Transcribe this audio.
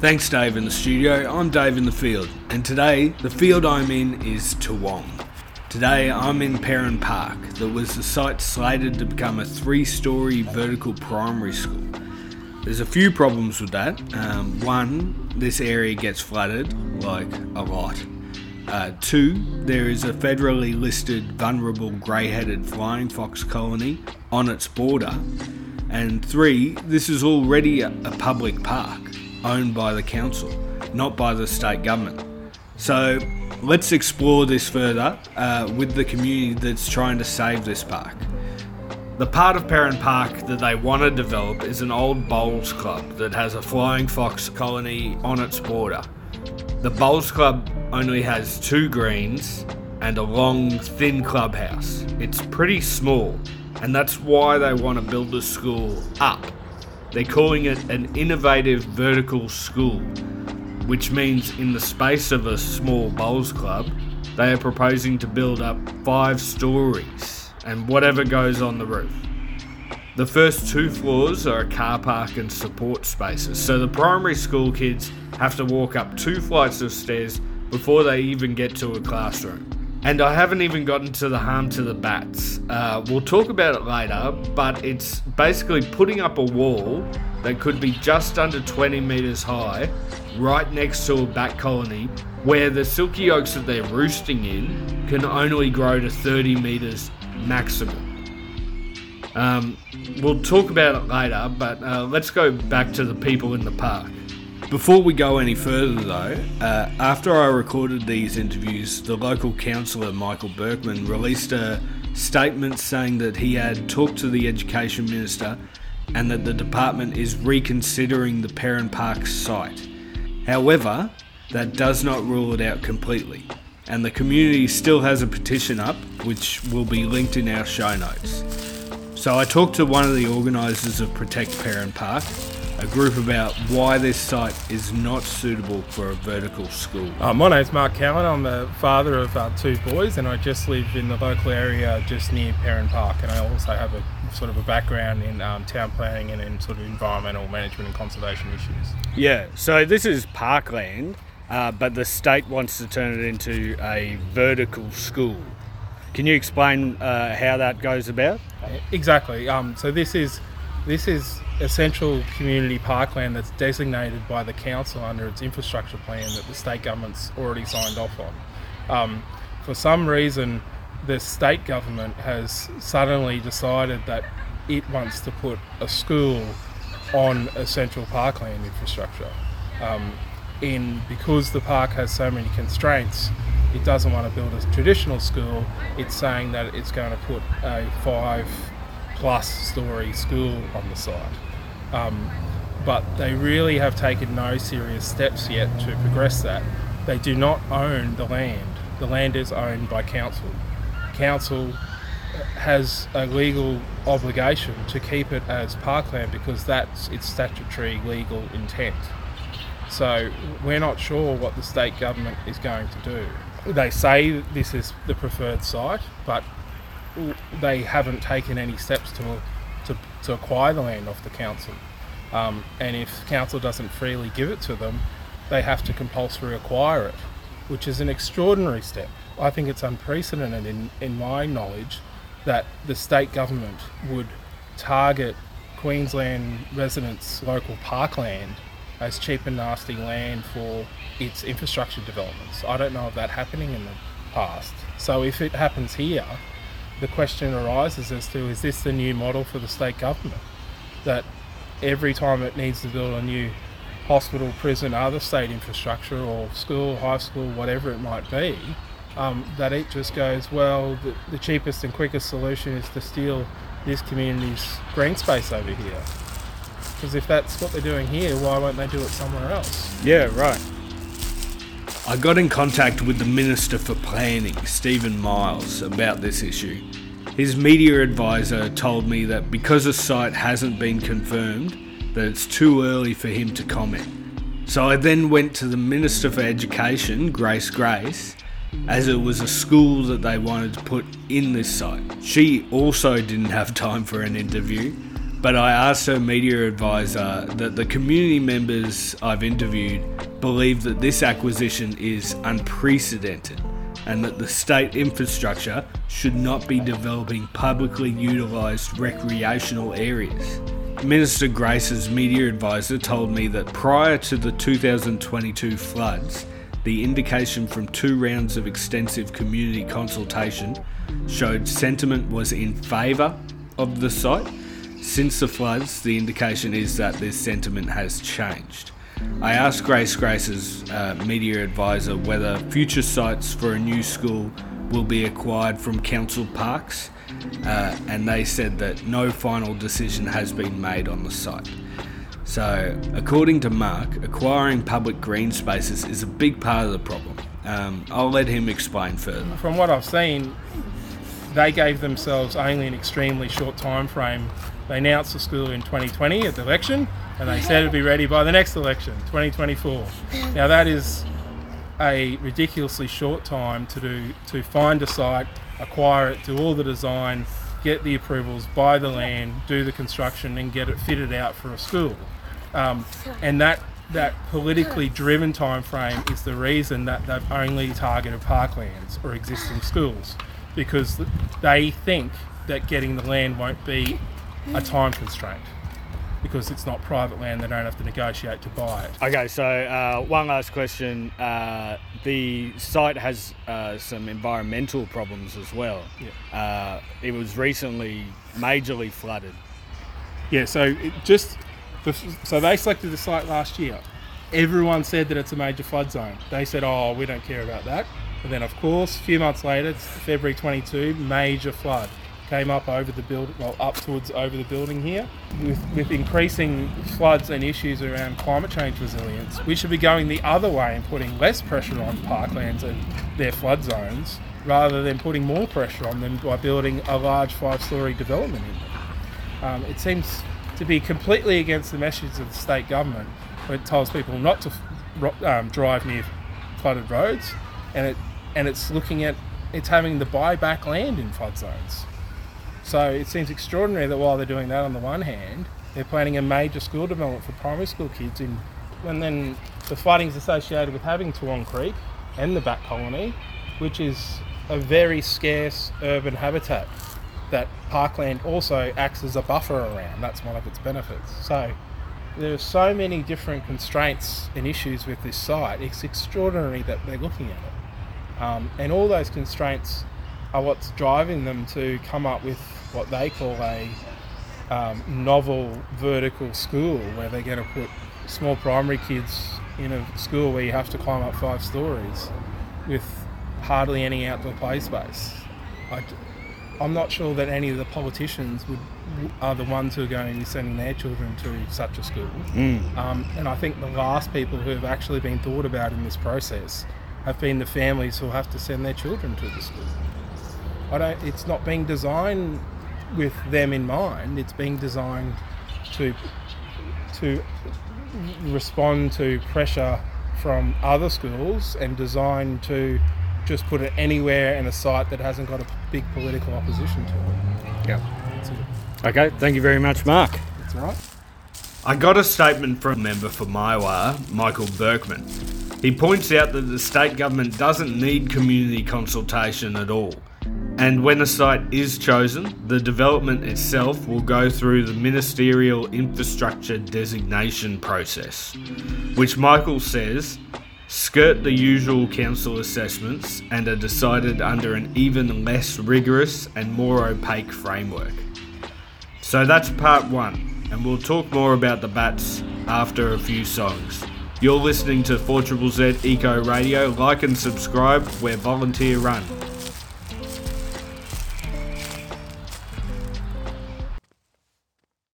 Thanks, Dave, in the studio. I'm Dave in the field, and today the field I'm in is Toowong. Today I'm in Perrin Park, that was the site slated to become a three story vertical primary school. There's a few problems with that. Um, one, this area gets flooded, like a lot. Uh, two, there is a federally listed vulnerable grey headed flying fox colony on its border. And three, this is already a, public park owned by the council, not by the state government. So let's explore this further uh, with the community that's trying to save this park. The part of Perrin Park that they want to develop is an old bowls club that has a flying fox colony on its border. The bowls club only has two greens and a long, thin clubhouse. It's pretty small, and that's why they want to build the school up. They're calling it an innovative vertical school which means in the space of a small bowls club, they are proposing to build up five stories and whatever goes on the roof. The first two floors are a car park and support spaces, so the primary school kids have to walk up two flights of stairs before they even get to a classroom. And I haven't even gotten to the harm to the bats. Uh, we'll talk about it later, but it's basically putting up a wall that could be just under 20 metres high right next to a bat colony where the silky oaks that they're roosting in can only grow to 30 metres maximum. Um, we'll talk about it later, but uh, let's go back to the people in the park. Before we go any further, though, uh, after I recorded these interviews, the local councillor Michael Berkman released a statement saying that he had talked to the education minister and that the department is reconsidering the Perrin Park site. However, that does not rule it out completely, and the community still has a petition up, which will be linked in our show notes. So I talked to one of the organisers of Protect Perrin Park, a group about why this site is not suitable for a vertical school. Uh, my name's Mark Cowan. I'm the father of uh, two boys, and I just live in the local area just near Perrin Park. And I also have a sort of a background in um, town planning and in sort of environmental management and conservation issues. Yeah, so this is parkland, uh, but the state wants to turn it into a vertical school. Can you explain uh, how that goes about? Exactly. Um, so this is this is essential community parkland that's designated by the council under its infrastructure plan that the state government's already signed off on. Um, for some reason, the state government has suddenly decided that it wants to put a school on essential parkland infrastructure. Um, in because the park has so many constraints, it doesn't want to build a traditional school. It's saying that it's going to put a five plus story school on the site. Um, but they really have taken no serious steps yet to progress that. They do not own the land. The land is owned by council council has a legal obligation to keep it as parkland because that's its statutory legal intent. So we're not sure what the state government is going to do. They say this is the preferred site, but they haven't taken any steps to, to, to acquire the land off the council. Um, and if council doesn't freely give it to them, they have to compulsory acquire it, which is an extraordinary step. I think it's unprecedented in, in my knowledge that the state government would target Queensland residents' local parkland as cheap and nasty land for its infrastructure developments. I don't know of that happening in the past. So if it happens here, the question arises as to is this the new model for the state government? That every time it needs to build a new hospital, prison, other state infrastructure, or school, high school, whatever it might be, um, that it just goes, well, the, the cheapest and quickest solution is to steal this community's green space over here. Because if that's what they're doing here, why won't they do it somewhere else? Yeah, right. I got in contact with the Minister for Planning, Stephen Miles, about this issue. His media advisor told me that because the site hasn't been confirmed, that it's too early for him to comment. So I then went to the Minister for Education, Grace Grace, as it was a school that they wanted to put in this site. She also didn't have time for an interview, but I asked her media advisor that the community members I've interviewed believe that this acquisition is unprecedented and that the state infrastructure should not be developing publicly utilised recreational areas. Minister Grace's media advisor told me that prior to the 2022 floods, the indication from two rounds of extensive community consultation showed sentiment was in favour of the site. Since the floods, the indication is that this sentiment has changed. I asked Grace Grace's uh, media advisor whether future sites for a new school will be acquired from council parks, uh, and they said that no final decision has been made on the site. So, according to Mark, acquiring public green spaces is a big part of the problem. Um, I'll let him explain further. From what I've seen, they gave themselves only an extremely short time frame. They announced the school in 2020 at the election, and they said it'd be ready by the next election, 2024. Now that is a ridiculously short time to do to find a site, acquire it, do all the design, get the approvals, buy the land, do the construction, and get it fitted out for a school. Um, and that that politically driven time frame is the reason that they've only targeted parklands or existing schools because they think that getting the land won't be a time constraint because it's not private land, they don't have to negotiate to buy it. Okay, so uh, one last question. Uh, the site has uh, some environmental problems as well. Yeah. Uh, it was recently majorly flooded. Yeah, so it just so they selected the site last year. Everyone said that it's a major flood zone. They said, "Oh, we don't care about that." And then, of course, a few months later, February 22, major flood came up over the build, well, up towards over the building here. With, with increasing floods and issues around climate change resilience, we should be going the other way and putting less pressure on parklands and their flood zones, rather than putting more pressure on them by building a large five-story development in them. Um, it seems to be completely against the message of the state government, where it tells people not to um, drive near flooded roads, and it and it's looking at it's having to buy back land in flood zones. So it seems extraordinary that while they're doing that on the one hand, they're planning a major school development for primary school kids in and then the flooding's associated with having Toowong Creek and the bat colony, which is a very scarce urban habitat that parkland also acts as a buffer around. That's one of its benefits. So there are so many different constraints and issues with this site. It's extraordinary that they're looking at it. Um, and all those constraints are what's driving them to come up with what they call a um, novel vertical school where they're going to put small primary kids in a school where you have to climb up five stories with hardly any outdoor play space. I, am not sure that any of the politicians would are the ones who are going to be sending their children to such a school. Mm. Um, and I think the last people who have actually been thought about in this process have been the families who have to send their children to the school. I don't. It's not being designed with them in mind. It's being designed to to respond to pressure from other schools and designed to just put it anywhere in a site that hasn't got a big political opposition to it. Yeah. Okay, thank you very much, Mark. That's all right. I got a statement from a member for Maiwar, Michael Berkman. He points out that the state government doesn't need community consultation at all. And when a site is chosen, the development itself will go through the ministerial infrastructure designation process, which Michael says skirt the usual council assessments and are decided under an even less rigorous and more opaque framework. So that's part one, and we'll talk more about the bats after a few songs. You're listening to 4 Z Eco Radio. Like and subscribe. We're volunteer run.